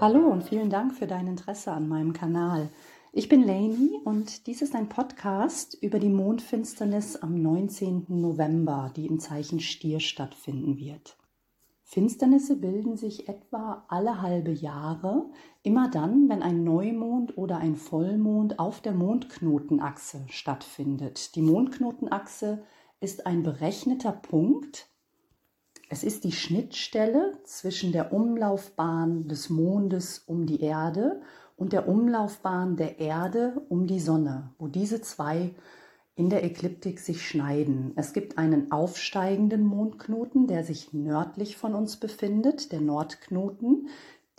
Hallo und vielen Dank für dein Interesse an meinem Kanal. Ich bin Lainey und dies ist ein Podcast über die Mondfinsternis am 19. November, die im Zeichen Stier stattfinden wird. Finsternisse bilden sich etwa alle halbe Jahre, immer dann, wenn ein Neumond oder ein Vollmond auf der Mondknotenachse stattfindet. Die Mondknotenachse ist ein berechneter Punkt, es ist die Schnittstelle zwischen der Umlaufbahn des Mondes um die Erde und der Umlaufbahn der Erde um die Sonne, wo diese zwei in der Ekliptik sich schneiden. Es gibt einen aufsteigenden Mondknoten, der sich nördlich von uns befindet, der Nordknoten,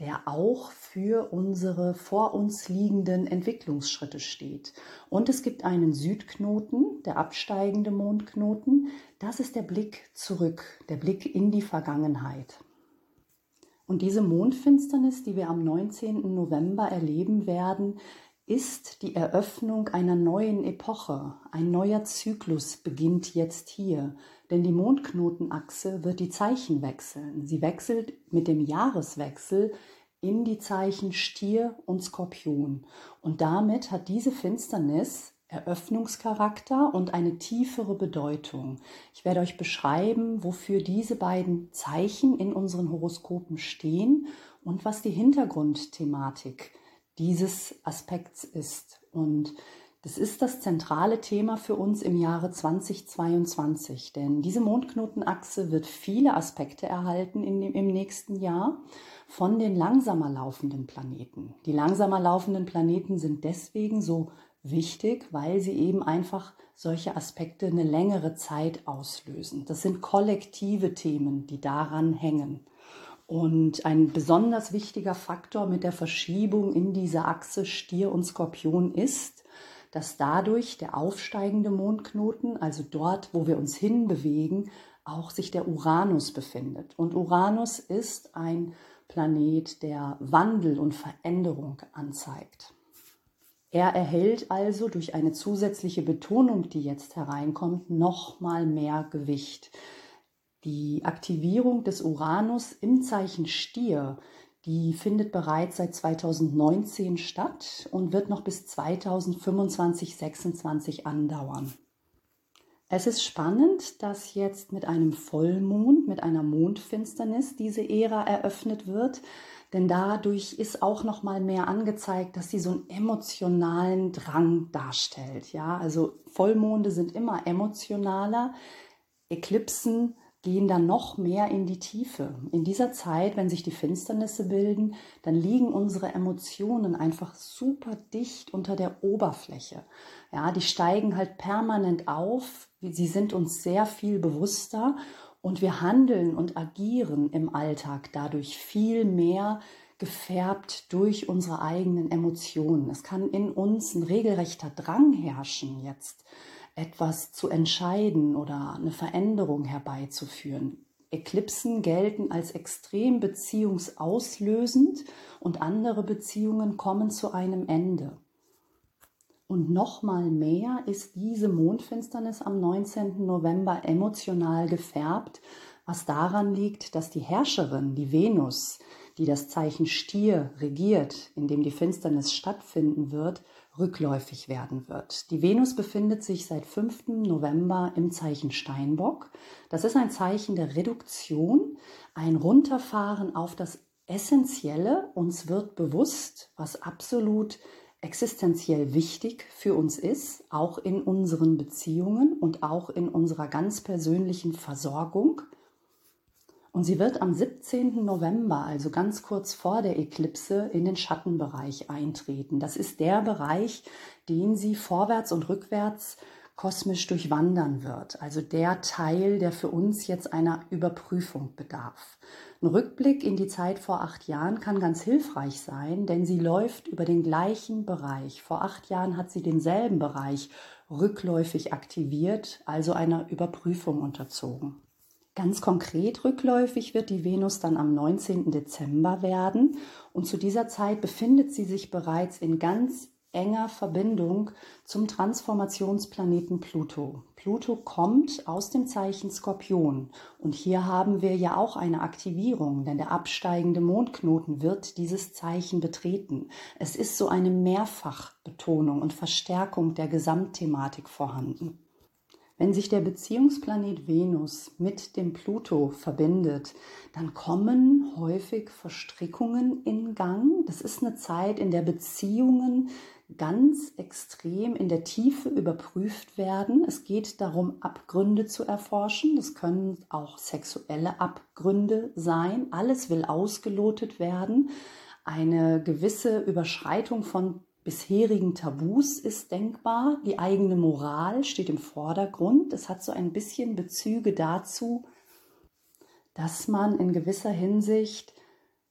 der auch für unsere vor uns liegenden Entwicklungsschritte steht. Und es gibt einen Südknoten, der absteigende Mondknoten. Das ist der Blick zurück, der Blick in die Vergangenheit. Und diese Mondfinsternis, die wir am 19. November erleben werden, ist die Eröffnung einer neuen Epoche. Ein neuer Zyklus beginnt jetzt hier, denn die Mondknotenachse wird die Zeichen wechseln. Sie wechselt mit dem Jahreswechsel in die Zeichen Stier und Skorpion. Und damit hat diese Finsternis Eröffnungscharakter und eine tiefere Bedeutung. Ich werde euch beschreiben, wofür diese beiden Zeichen in unseren Horoskopen stehen und was die Hintergrundthematik dieses Aspekts ist. Und das ist das zentrale Thema für uns im Jahre 2022, denn diese Mondknotenachse wird viele Aspekte erhalten in dem, im nächsten Jahr von den langsamer laufenden Planeten. Die langsamer laufenden Planeten sind deswegen so wichtig, weil sie eben einfach solche Aspekte eine längere Zeit auslösen. Das sind kollektive Themen, die daran hängen. Und ein besonders wichtiger Faktor mit der Verschiebung in diese Achse Stier und Skorpion ist, dass dadurch der aufsteigende Mondknoten, also dort, wo wir uns hinbewegen, auch sich der Uranus befindet. Und Uranus ist ein Planet, der Wandel und Veränderung anzeigt. Er erhält also durch eine zusätzliche Betonung, die jetzt hereinkommt, noch mal mehr Gewicht. Die Aktivierung des Uranus im Zeichen Stier, die findet bereits seit 2019 statt und wird noch bis 2025, 26 andauern. Es ist spannend, dass jetzt mit einem Vollmond, mit einer Mondfinsternis diese Ära eröffnet wird, denn dadurch ist auch noch mal mehr angezeigt, dass sie so einen emotionalen Drang darstellt. Ja, also Vollmonde sind immer emotionaler, Eklipsen gehen dann noch mehr in die Tiefe. In dieser Zeit, wenn sich die Finsternisse bilden, dann liegen unsere Emotionen einfach super dicht unter der Oberfläche. Ja, die steigen halt permanent auf. Sie sind uns sehr viel bewusster und wir handeln und agieren im Alltag dadurch viel mehr gefärbt durch unsere eigenen Emotionen. Es kann in uns ein regelrechter Drang herrschen jetzt etwas zu entscheiden oder eine Veränderung herbeizuführen. Eklipsen gelten als extrem beziehungsauslösend und andere Beziehungen kommen zu einem Ende. Und nochmal mehr ist diese Mondfinsternis am 19. November emotional gefärbt, was daran liegt, dass die Herrscherin, die Venus, die das Zeichen Stier regiert, in dem die Finsternis stattfinden wird, rückläufig werden wird. Die Venus befindet sich seit 5. November im Zeichen Steinbock. Das ist ein Zeichen der Reduktion, ein Runterfahren auf das Essentielle. Uns wird bewusst, was absolut existenziell wichtig für uns ist, auch in unseren Beziehungen und auch in unserer ganz persönlichen Versorgung. Und sie wird am 17. November, also ganz kurz vor der Eklipse, in den Schattenbereich eintreten. Das ist der Bereich, den sie vorwärts und rückwärts kosmisch durchwandern wird. Also der Teil, der für uns jetzt einer Überprüfung bedarf. Ein Rückblick in die Zeit vor acht Jahren kann ganz hilfreich sein, denn sie läuft über den gleichen Bereich. Vor acht Jahren hat sie denselben Bereich rückläufig aktiviert, also einer Überprüfung unterzogen. Ganz konkret rückläufig wird die Venus dann am 19. Dezember werden und zu dieser Zeit befindet sie sich bereits in ganz enger Verbindung zum Transformationsplaneten Pluto. Pluto kommt aus dem Zeichen Skorpion und hier haben wir ja auch eine Aktivierung, denn der absteigende Mondknoten wird dieses Zeichen betreten. Es ist so eine Mehrfachbetonung und Verstärkung der Gesamtthematik vorhanden. Wenn sich der Beziehungsplanet Venus mit dem Pluto verbindet, dann kommen häufig Verstrickungen in Gang. Das ist eine Zeit, in der Beziehungen ganz extrem in der Tiefe überprüft werden. Es geht darum, Abgründe zu erforschen. Das können auch sexuelle Abgründe sein. Alles will ausgelotet werden. Eine gewisse Überschreitung von bisherigen Tabus ist denkbar. Die eigene Moral steht im Vordergrund. Es hat so ein bisschen Bezüge dazu, dass man in gewisser Hinsicht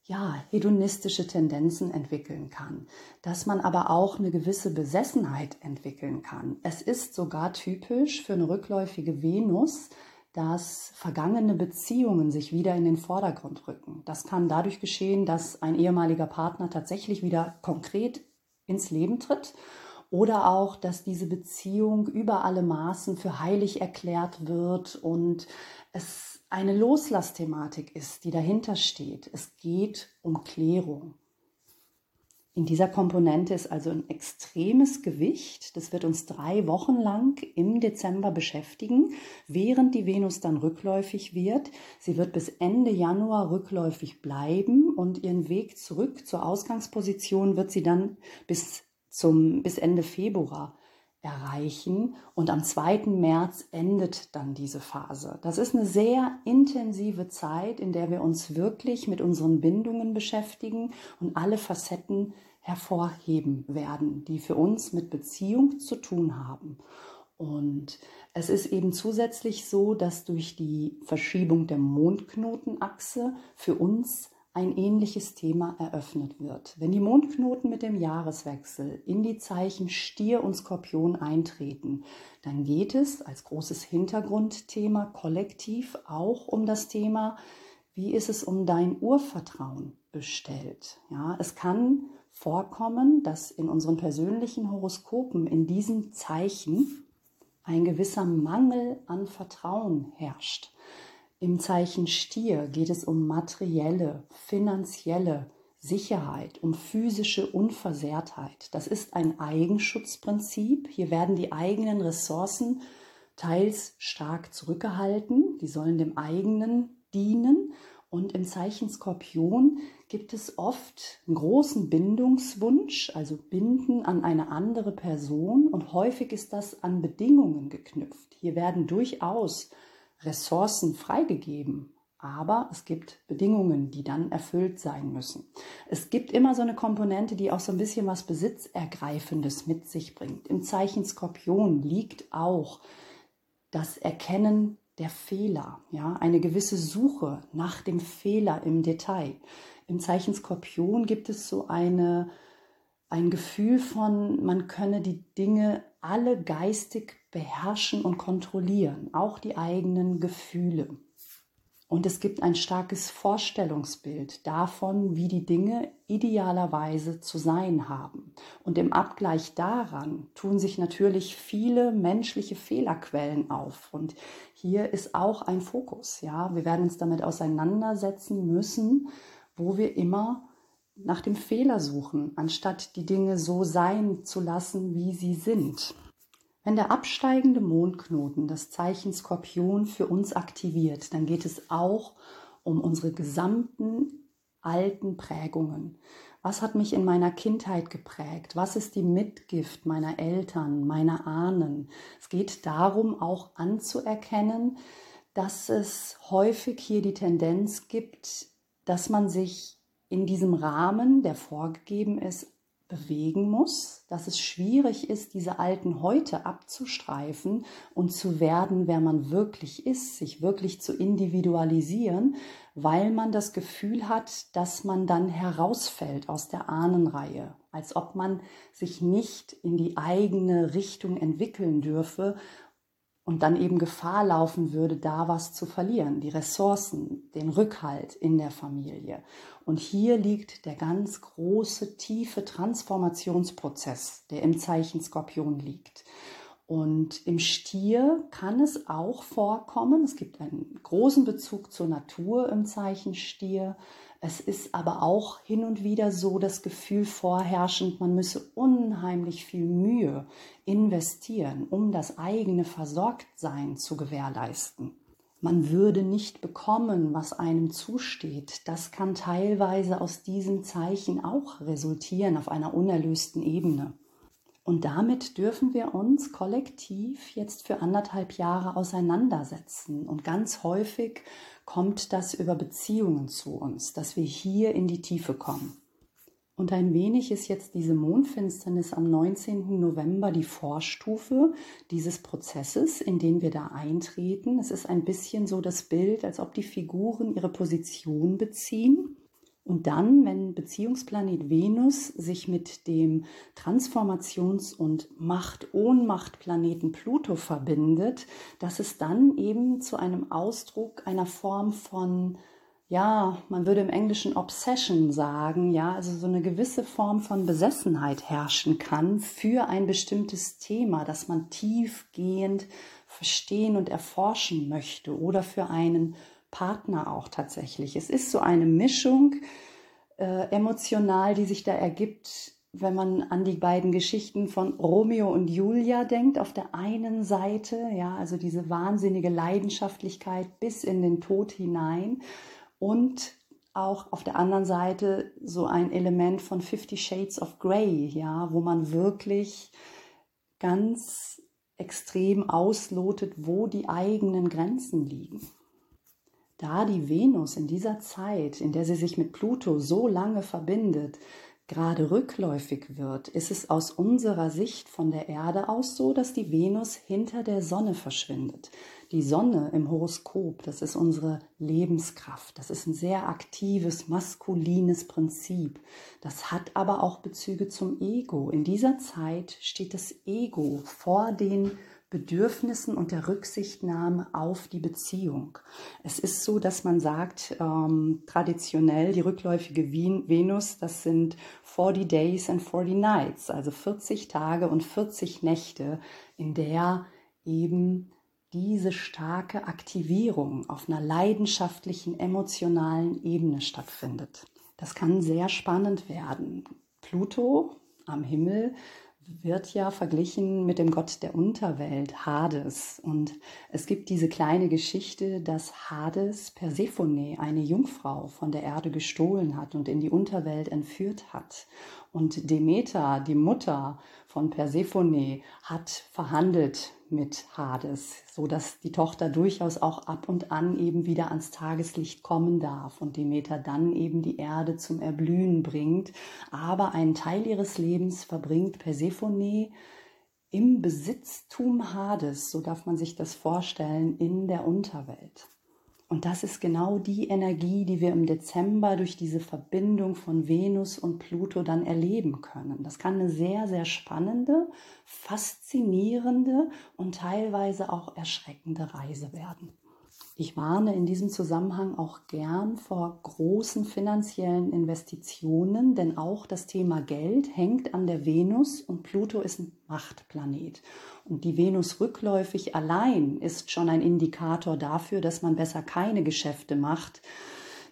ja, hedonistische Tendenzen entwickeln kann, dass man aber auch eine gewisse Besessenheit entwickeln kann. Es ist sogar typisch für eine rückläufige Venus, dass vergangene Beziehungen sich wieder in den Vordergrund rücken. Das kann dadurch geschehen, dass ein ehemaliger Partner tatsächlich wieder konkret ins Leben tritt oder auch, dass diese Beziehung über alle Maßen für heilig erklärt wird und es eine Loslassthematik ist, die dahinter steht. Es geht um Klärung. In dieser Komponente ist also ein extremes Gewicht. Das wird uns drei Wochen lang im Dezember beschäftigen, während die Venus dann rückläufig wird. Sie wird bis Ende Januar rückläufig bleiben und ihren Weg zurück zur Ausgangsposition wird sie dann bis, zum, bis Ende Februar erreichen und am 2. März endet dann diese Phase. Das ist eine sehr intensive Zeit, in der wir uns wirklich mit unseren Bindungen beschäftigen und alle Facetten hervorheben werden, die für uns mit Beziehung zu tun haben. Und es ist eben zusätzlich so, dass durch die Verschiebung der Mondknotenachse für uns ein ähnliches Thema eröffnet wird. Wenn die Mondknoten mit dem Jahreswechsel in die Zeichen Stier und Skorpion eintreten, dann geht es als großes Hintergrundthema kollektiv auch um das Thema, wie ist es um dein Urvertrauen bestellt. Ja, es kann vorkommen, dass in unseren persönlichen Horoskopen in diesen Zeichen ein gewisser Mangel an Vertrauen herrscht. Im Zeichen Stier geht es um materielle, finanzielle Sicherheit, um physische Unversehrtheit. Das ist ein Eigenschutzprinzip. Hier werden die eigenen Ressourcen teils stark zurückgehalten. Die sollen dem eigenen dienen. Und im Zeichen Skorpion gibt es oft einen großen Bindungswunsch, also Binden an eine andere Person. Und häufig ist das an Bedingungen geknüpft. Hier werden durchaus Ressourcen freigegeben, aber es gibt Bedingungen, die dann erfüllt sein müssen. Es gibt immer so eine Komponente, die auch so ein bisschen was Besitzergreifendes mit sich bringt. Im Zeichen Skorpion liegt auch das Erkennen der Fehler, ja, eine gewisse Suche nach dem Fehler im Detail. Im Zeichen Skorpion gibt es so eine ein Gefühl von, man könne die Dinge alle geistig beherrschen und kontrollieren, auch die eigenen Gefühle. Und es gibt ein starkes Vorstellungsbild davon, wie die Dinge idealerweise zu sein haben. Und im Abgleich daran tun sich natürlich viele menschliche Fehlerquellen auf. Und hier ist auch ein Fokus. Ja, wir werden uns damit auseinandersetzen müssen, wo wir immer nach dem Fehler suchen, anstatt die Dinge so sein zu lassen, wie sie sind. Wenn der absteigende Mondknoten das Zeichen Skorpion für uns aktiviert, dann geht es auch um unsere gesamten alten Prägungen. Was hat mich in meiner Kindheit geprägt? Was ist die Mitgift meiner Eltern, meiner Ahnen? Es geht darum, auch anzuerkennen, dass es häufig hier die Tendenz gibt, dass man sich in diesem Rahmen, der vorgegeben ist, bewegen muss, dass es schwierig ist, diese alten Häute abzustreifen und zu werden, wer man wirklich ist, sich wirklich zu individualisieren, weil man das Gefühl hat, dass man dann herausfällt aus der Ahnenreihe, als ob man sich nicht in die eigene Richtung entwickeln dürfe und dann eben Gefahr laufen würde, da was zu verlieren, die Ressourcen, den Rückhalt in der Familie. Und hier liegt der ganz große, tiefe Transformationsprozess, der im Zeichen Skorpion liegt. Und im Stier kann es auch vorkommen, es gibt einen großen Bezug zur Natur im Zeichen Stier, es ist aber auch hin und wieder so das Gefühl vorherrschend, man müsse unheimlich viel Mühe investieren, um das eigene Versorgtsein zu gewährleisten. Man würde nicht bekommen, was einem zusteht. Das kann teilweise aus diesem Zeichen auch resultieren auf einer unerlösten Ebene. Und damit dürfen wir uns kollektiv jetzt für anderthalb Jahre auseinandersetzen. Und ganz häufig kommt das über Beziehungen zu uns, dass wir hier in die Tiefe kommen. Und ein wenig ist jetzt diese Mondfinsternis am 19. November die Vorstufe dieses Prozesses, in den wir da eintreten. Es ist ein bisschen so das Bild, als ob die Figuren ihre Position beziehen und dann, wenn Beziehungsplanet Venus sich mit dem Transformations- und Macht-Ohnmacht-Planeten Pluto verbindet, dass es dann eben zu einem Ausdruck einer Form von, ja, man würde im Englischen Obsession sagen, ja, also so eine gewisse Form von Besessenheit herrschen kann für ein bestimmtes Thema, das man tiefgehend verstehen und erforschen möchte oder für einen Partner auch tatsächlich. Es ist so eine Mischung äh, emotional, die sich da ergibt, wenn man an die beiden Geschichten von Romeo und Julia denkt. Auf der einen Seite, ja, also diese wahnsinnige Leidenschaftlichkeit bis in den Tod hinein und auch auf der anderen Seite so ein Element von Fifty Shades of Grey, ja, wo man wirklich ganz extrem auslotet, wo die eigenen Grenzen liegen. Da die Venus in dieser Zeit, in der sie sich mit Pluto so lange verbindet, gerade rückläufig wird, ist es aus unserer Sicht von der Erde aus so, dass die Venus hinter der Sonne verschwindet. Die Sonne im Horoskop, das ist unsere Lebenskraft, das ist ein sehr aktives, maskulines Prinzip. Das hat aber auch Bezüge zum Ego. In dieser Zeit steht das Ego vor den Bedürfnissen und der Rücksichtnahme auf die Beziehung. Es ist so, dass man sagt, ähm, traditionell die rückläufige Venus, das sind 40 Days and 40 Nights, also 40 Tage und 40 Nächte, in der eben diese starke Aktivierung auf einer leidenschaftlichen, emotionalen Ebene stattfindet. Das kann sehr spannend werden. Pluto am Himmel wird ja verglichen mit dem Gott der Unterwelt, Hades. Und es gibt diese kleine Geschichte, dass Hades Persephone, eine Jungfrau, von der Erde gestohlen hat und in die Unterwelt entführt hat. Und Demeter, die Mutter von Persephone, hat verhandelt mit Hades, so dass die Tochter durchaus auch ab und an eben wieder ans Tageslicht kommen darf und Demeter dann eben die Erde zum Erblühen bringt. Aber einen Teil ihres Lebens verbringt Persephone im Besitztum Hades, so darf man sich das vorstellen, in der Unterwelt. Und das ist genau die Energie, die wir im Dezember durch diese Verbindung von Venus und Pluto dann erleben können. Das kann eine sehr, sehr spannende, faszinierende und teilweise auch erschreckende Reise werden. Ich warne in diesem Zusammenhang auch gern vor großen finanziellen Investitionen, denn auch das Thema Geld hängt an der Venus und Pluto ist ein Machtplanet. Und die Venus rückläufig allein ist schon ein Indikator dafür, dass man besser keine Geschäfte macht,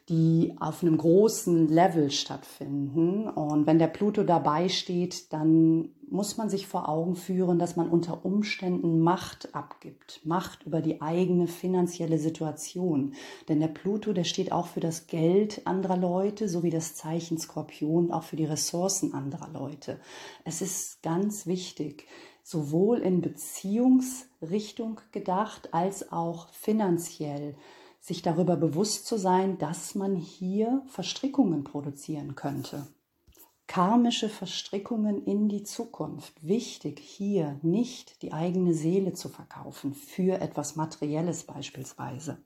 die auf einem großen Level stattfinden. Und wenn der Pluto dabei steht, dann muss man sich vor Augen führen, dass man unter Umständen Macht abgibt, Macht über die eigene finanzielle Situation. Denn der Pluto, der steht auch für das Geld anderer Leute, sowie das Zeichen Skorpion auch für die Ressourcen anderer Leute. Es ist ganz wichtig, sowohl in Beziehungsrichtung gedacht als auch finanziell sich darüber bewusst zu sein, dass man hier Verstrickungen produzieren könnte. Karmische Verstrickungen in die Zukunft. Wichtig hier nicht die eigene Seele zu verkaufen für etwas Materielles beispielsweise.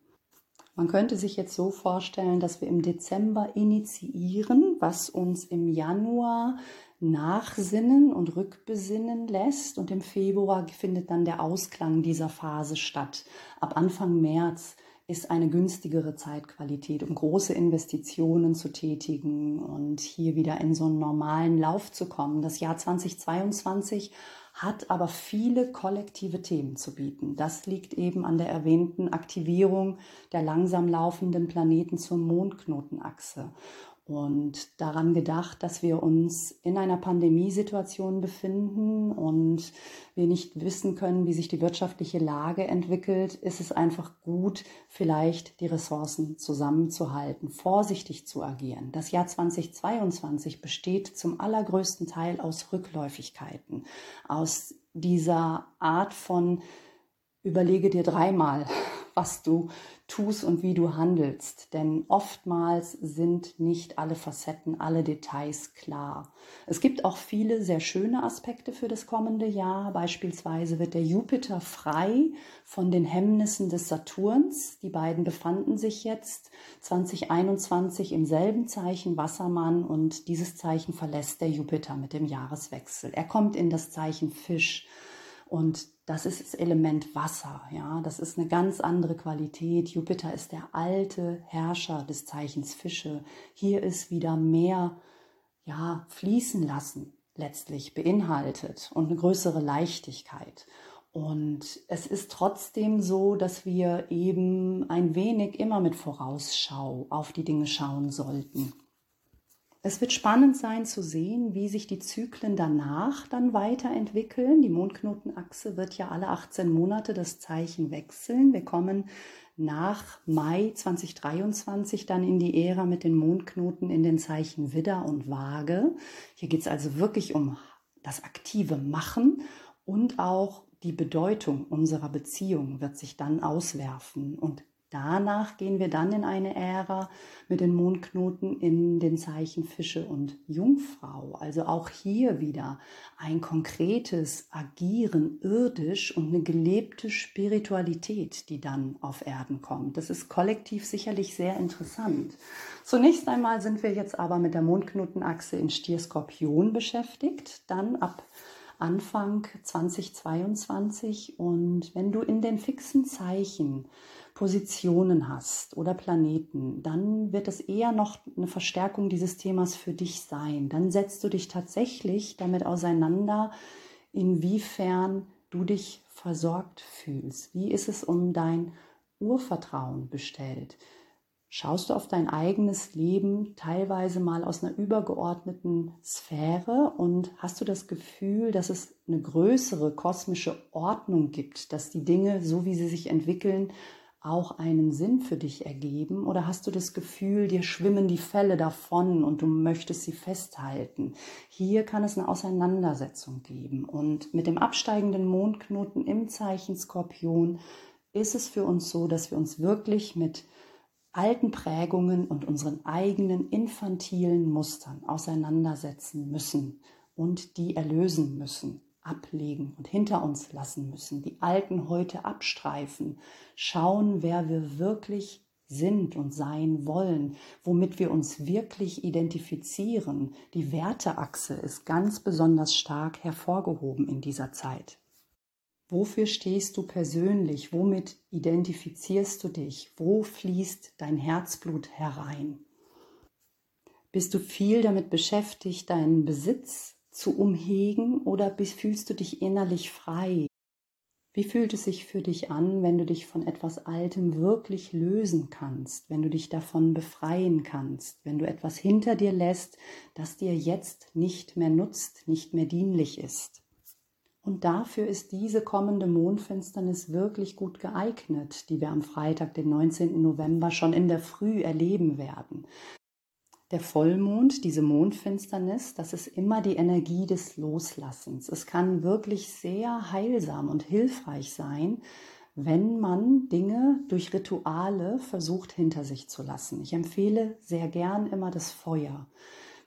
Man könnte sich jetzt so vorstellen, dass wir im Dezember initiieren, was uns im Januar nachsinnen und rückbesinnen lässt. Und im Februar findet dann der Ausklang dieser Phase statt. Ab Anfang März ist eine günstigere Zeitqualität, um große Investitionen zu tätigen und hier wieder in so einen normalen Lauf zu kommen. Das Jahr 2022 hat aber viele kollektive Themen zu bieten. Das liegt eben an der erwähnten Aktivierung der langsam laufenden Planeten zur Mondknotenachse und daran gedacht, dass wir uns in einer Pandemiesituation befinden und wir nicht wissen können, wie sich die wirtschaftliche Lage entwickelt, ist es einfach gut, vielleicht die Ressourcen zusammenzuhalten, vorsichtig zu agieren. Das Jahr 2022 besteht zum allergrößten Teil aus Rückläufigkeiten, aus dieser Art von überlege dir dreimal, was du tust und wie du handelst. Denn oftmals sind nicht alle Facetten, alle Details klar. Es gibt auch viele sehr schöne Aspekte für das kommende Jahr. Beispielsweise wird der Jupiter frei von den Hemmnissen des Saturns. Die beiden befanden sich jetzt 2021 im selben Zeichen Wassermann und dieses Zeichen verlässt der Jupiter mit dem Jahreswechsel. Er kommt in das Zeichen Fisch. Und das ist das Element Wasser, ja. Das ist eine ganz andere Qualität. Jupiter ist der alte Herrscher des Zeichens Fische. Hier ist wieder mehr, ja, fließen lassen letztlich beinhaltet und eine größere Leichtigkeit. Und es ist trotzdem so, dass wir eben ein wenig immer mit Vorausschau auf die Dinge schauen sollten. Es wird spannend sein zu sehen, wie sich die Zyklen danach dann weiterentwickeln. Die Mondknotenachse wird ja alle 18 Monate das Zeichen wechseln. Wir kommen nach Mai 2023 dann in die Ära mit den Mondknoten in den Zeichen Widder und Waage. Hier geht es also wirklich um das aktive Machen und auch die Bedeutung unserer Beziehung wird sich dann auswerfen und Danach gehen wir dann in eine Ära mit den Mondknoten in den Zeichen Fische und Jungfrau. Also auch hier wieder ein konkretes Agieren irdisch und eine gelebte Spiritualität, die dann auf Erden kommt. Das ist kollektiv sicherlich sehr interessant. Zunächst einmal sind wir jetzt aber mit der Mondknotenachse in Stier-Skorpion beschäftigt. Dann ab Anfang 2022 und wenn du in den fixen Zeichen Positionen hast oder Planeten, dann wird es eher noch eine Verstärkung dieses Themas für dich sein. Dann setzt du dich tatsächlich damit auseinander, inwiefern du dich versorgt fühlst. Wie ist es um dein Urvertrauen bestellt? Schaust du auf dein eigenes Leben teilweise mal aus einer übergeordneten Sphäre und hast du das Gefühl, dass es eine größere kosmische Ordnung gibt, dass die Dinge, so wie sie sich entwickeln, auch einen Sinn für dich ergeben? Oder hast du das Gefühl, dir schwimmen die Fälle davon und du möchtest sie festhalten? Hier kann es eine Auseinandersetzung geben. Und mit dem absteigenden Mondknoten im Zeichen Skorpion ist es für uns so, dass wir uns wirklich mit alten Prägungen und unseren eigenen infantilen Mustern auseinandersetzen müssen und die erlösen müssen ablegen und hinter uns lassen müssen, die alten heute abstreifen, schauen, wer wir wirklich sind und sein wollen, womit wir uns wirklich identifizieren. Die Werteachse ist ganz besonders stark hervorgehoben in dieser Zeit. Wofür stehst du persönlich? Womit identifizierst du dich? Wo fließt dein Herzblut herein? Bist du viel damit beschäftigt, deinen Besitz zu umhegen oder fühlst du dich innerlich frei? Wie fühlt es sich für dich an, wenn du dich von etwas Altem wirklich lösen kannst, wenn du dich davon befreien kannst, wenn du etwas hinter dir lässt, das dir jetzt nicht mehr nutzt, nicht mehr dienlich ist? Und dafür ist diese kommende Mondfinsternis wirklich gut geeignet, die wir am Freitag, den 19. November, schon in der Früh erleben werden. Der Vollmond, diese Mondfinsternis, das ist immer die Energie des Loslassens. Es kann wirklich sehr heilsam und hilfreich sein, wenn man Dinge durch Rituale versucht hinter sich zu lassen. Ich empfehle sehr gern immer das Feuer.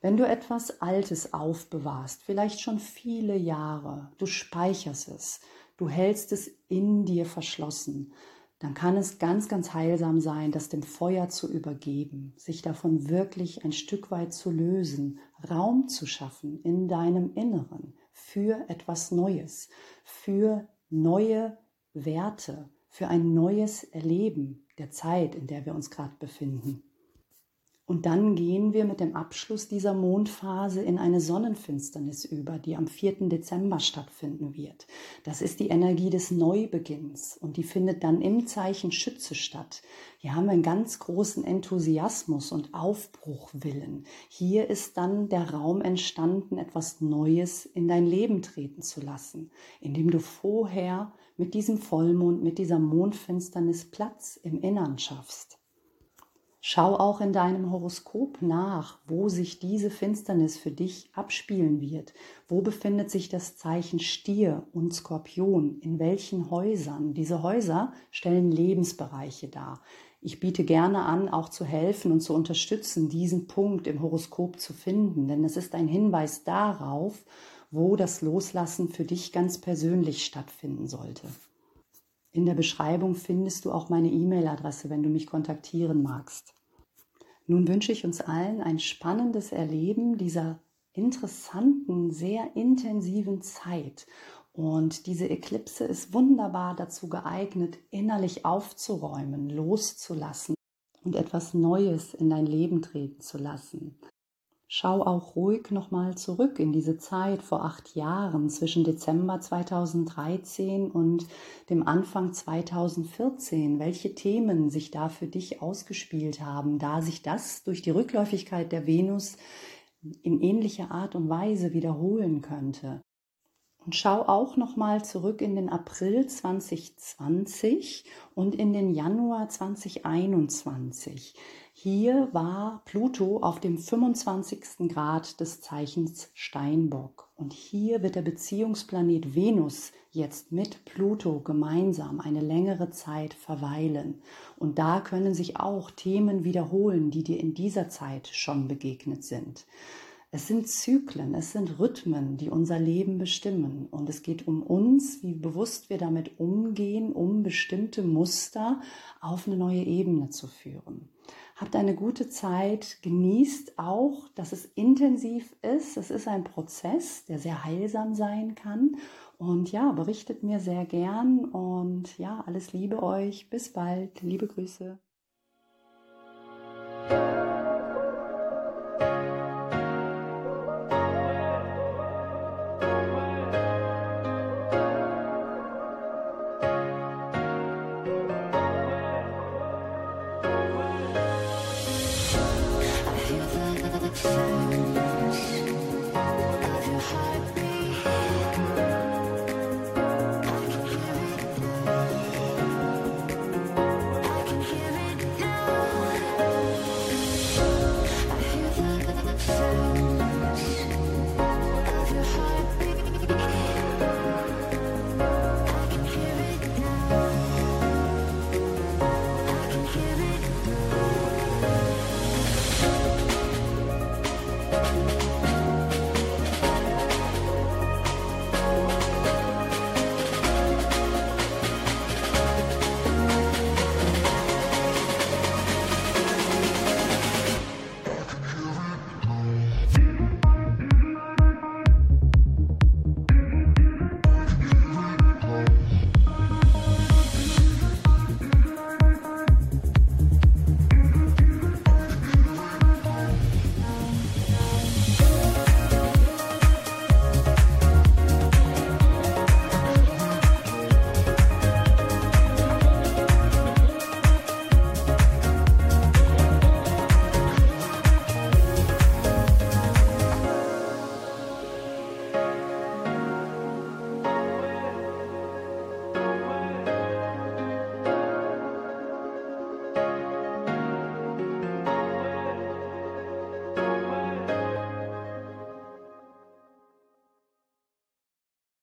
Wenn du etwas Altes aufbewahrst, vielleicht schon viele Jahre, du speicherst es, du hältst es in dir verschlossen, dann kann es ganz, ganz heilsam sein, das dem Feuer zu übergeben, sich davon wirklich ein Stück weit zu lösen, Raum zu schaffen in deinem Inneren für etwas Neues, für neue Werte, für ein neues Erleben der Zeit, in der wir uns gerade befinden. Und dann gehen wir mit dem Abschluss dieser Mondphase in eine Sonnenfinsternis über, die am 4. Dezember stattfinden wird. Das ist die Energie des Neubeginns und die findet dann im Zeichen Schütze statt. Hier haben wir einen ganz großen Enthusiasmus und Aufbruchwillen. Hier ist dann der Raum entstanden, etwas Neues in dein Leben treten zu lassen, indem du vorher mit diesem Vollmond, mit dieser Mondfinsternis Platz im Innern schaffst. Schau auch in deinem Horoskop nach, wo sich diese Finsternis für dich abspielen wird. Wo befindet sich das Zeichen Stier und Skorpion? In welchen Häusern? Diese Häuser stellen Lebensbereiche dar. Ich biete gerne an, auch zu helfen und zu unterstützen, diesen Punkt im Horoskop zu finden, denn es ist ein Hinweis darauf, wo das Loslassen für dich ganz persönlich stattfinden sollte. In der Beschreibung findest du auch meine E-Mail-Adresse, wenn du mich kontaktieren magst. Nun wünsche ich uns allen ein spannendes Erleben dieser interessanten, sehr intensiven Zeit. Und diese Eklipse ist wunderbar dazu geeignet, innerlich aufzuräumen, loszulassen und etwas Neues in dein Leben treten zu lassen. Schau auch ruhig nochmal zurück in diese Zeit vor acht Jahren zwischen Dezember 2013 und dem Anfang 2014, welche Themen sich da für dich ausgespielt haben, da sich das durch die Rückläufigkeit der Venus in ähnlicher Art und Weise wiederholen könnte. Und schau auch nochmal zurück in den April 2020 und in den Januar 2021. Hier war Pluto auf dem 25. Grad des Zeichens Steinbock. Und hier wird der Beziehungsplanet Venus jetzt mit Pluto gemeinsam eine längere Zeit verweilen. Und da können sich auch Themen wiederholen, die dir in dieser Zeit schon begegnet sind. Es sind Zyklen, es sind Rhythmen, die unser Leben bestimmen. Und es geht um uns, wie bewusst wir damit umgehen, um bestimmte Muster auf eine neue Ebene zu führen. Habt eine gute Zeit, genießt auch, dass es intensiv ist. Es ist ein Prozess, der sehr heilsam sein kann. Und ja, berichtet mir sehr gern und ja, alles Liebe euch. Bis bald. Liebe Grüße.